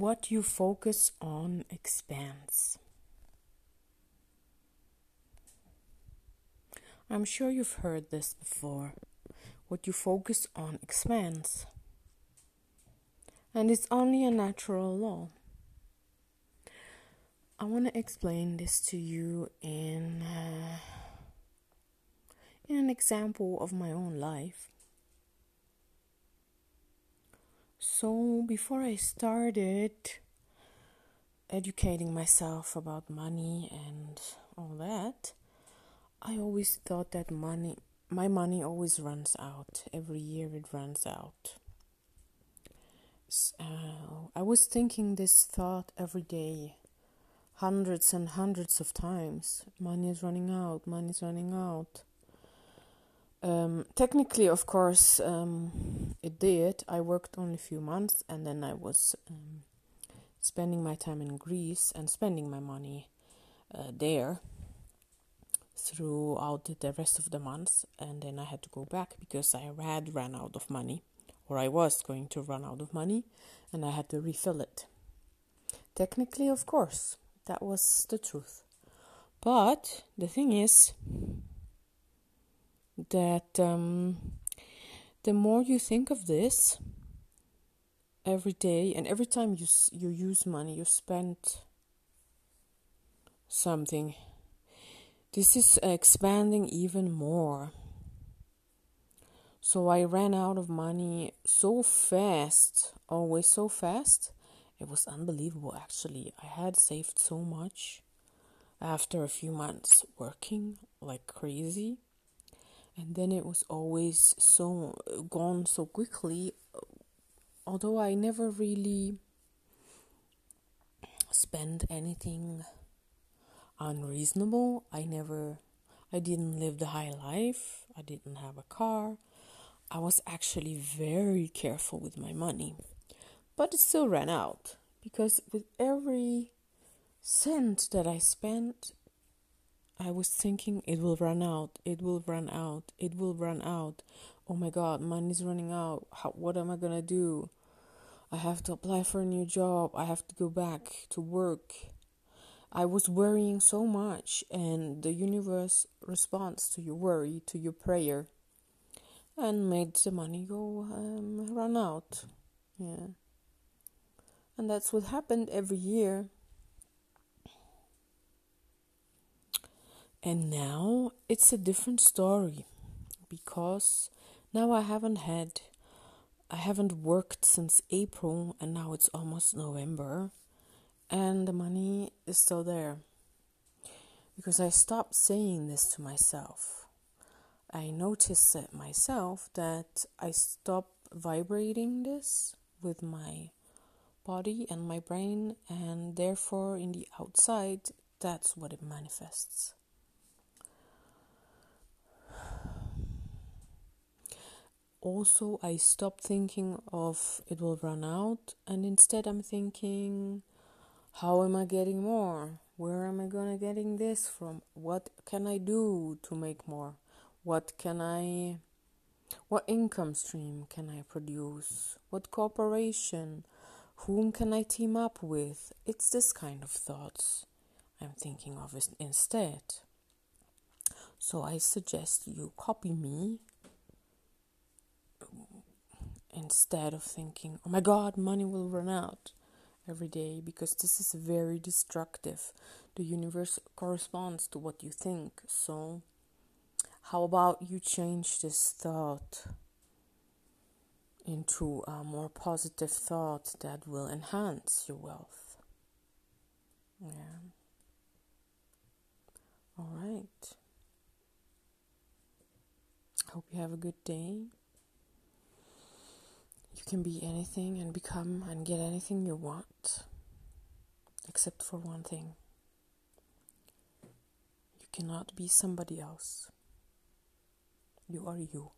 What you focus on expands. I'm sure you've heard this before. What you focus on expands. And it's only a natural law. I want to explain this to you in, uh, in an example of my own life. So, before I started educating myself about money and all that, I always thought that money, my money always runs out. Every year it runs out. So, uh, I was thinking this thought every day, hundreds and hundreds of times. Money is running out, money is running out. Um, technically, of course, um, it did. I worked only a few months and then I was um, spending my time in Greece and spending my money uh, there throughout the rest of the months, and then I had to go back because I had ran out of money, or I was going to run out of money, and I had to refill it. Technically, of course, that was the truth. But the thing is that um, the more you think of this every day, and every time you you use money, you spend something this is expanding even more. So I ran out of money so fast, always so fast. It was unbelievable actually. I had saved so much after a few months working like crazy. And then it was always so gone so quickly. Although I never really spent anything unreasonable. I never, I didn't live the high life. I didn't have a car. I was actually very careful with my money. But it still ran out because with every cent that I spent, I was thinking it will run out, it will run out, it will run out. Oh my god, money's running out. How, what am I gonna do? I have to apply for a new job. I have to go back to work. I was worrying so much, and the universe responds to your worry, to your prayer, and made the money go um, run out. Yeah, and that's what happened every year. And now it's a different story because now I haven't had, I haven't worked since April, and now it's almost November and the money is still there because I stopped saying this to myself. I noticed it myself that I stopped vibrating this with my body and my brain, and therefore, in the outside, that's what it manifests. Also, I stopped thinking of it will run out, and instead, I'm thinking how am I getting more? Where am I gonna getting this from? What can I do to make more? What can I what income stream can I produce? What corporation? Whom can I team up with? It's this kind of thoughts I'm thinking of instead. So I suggest you copy me instead of thinking, oh my god, money will run out every day because this is very destructive. The universe corresponds to what you think. So, how about you change this thought into a more positive thought that will enhance your wealth? Yeah. All right. Hope you have a good day. You can be anything and become and get anything you want, except for one thing. You cannot be somebody else. You are you.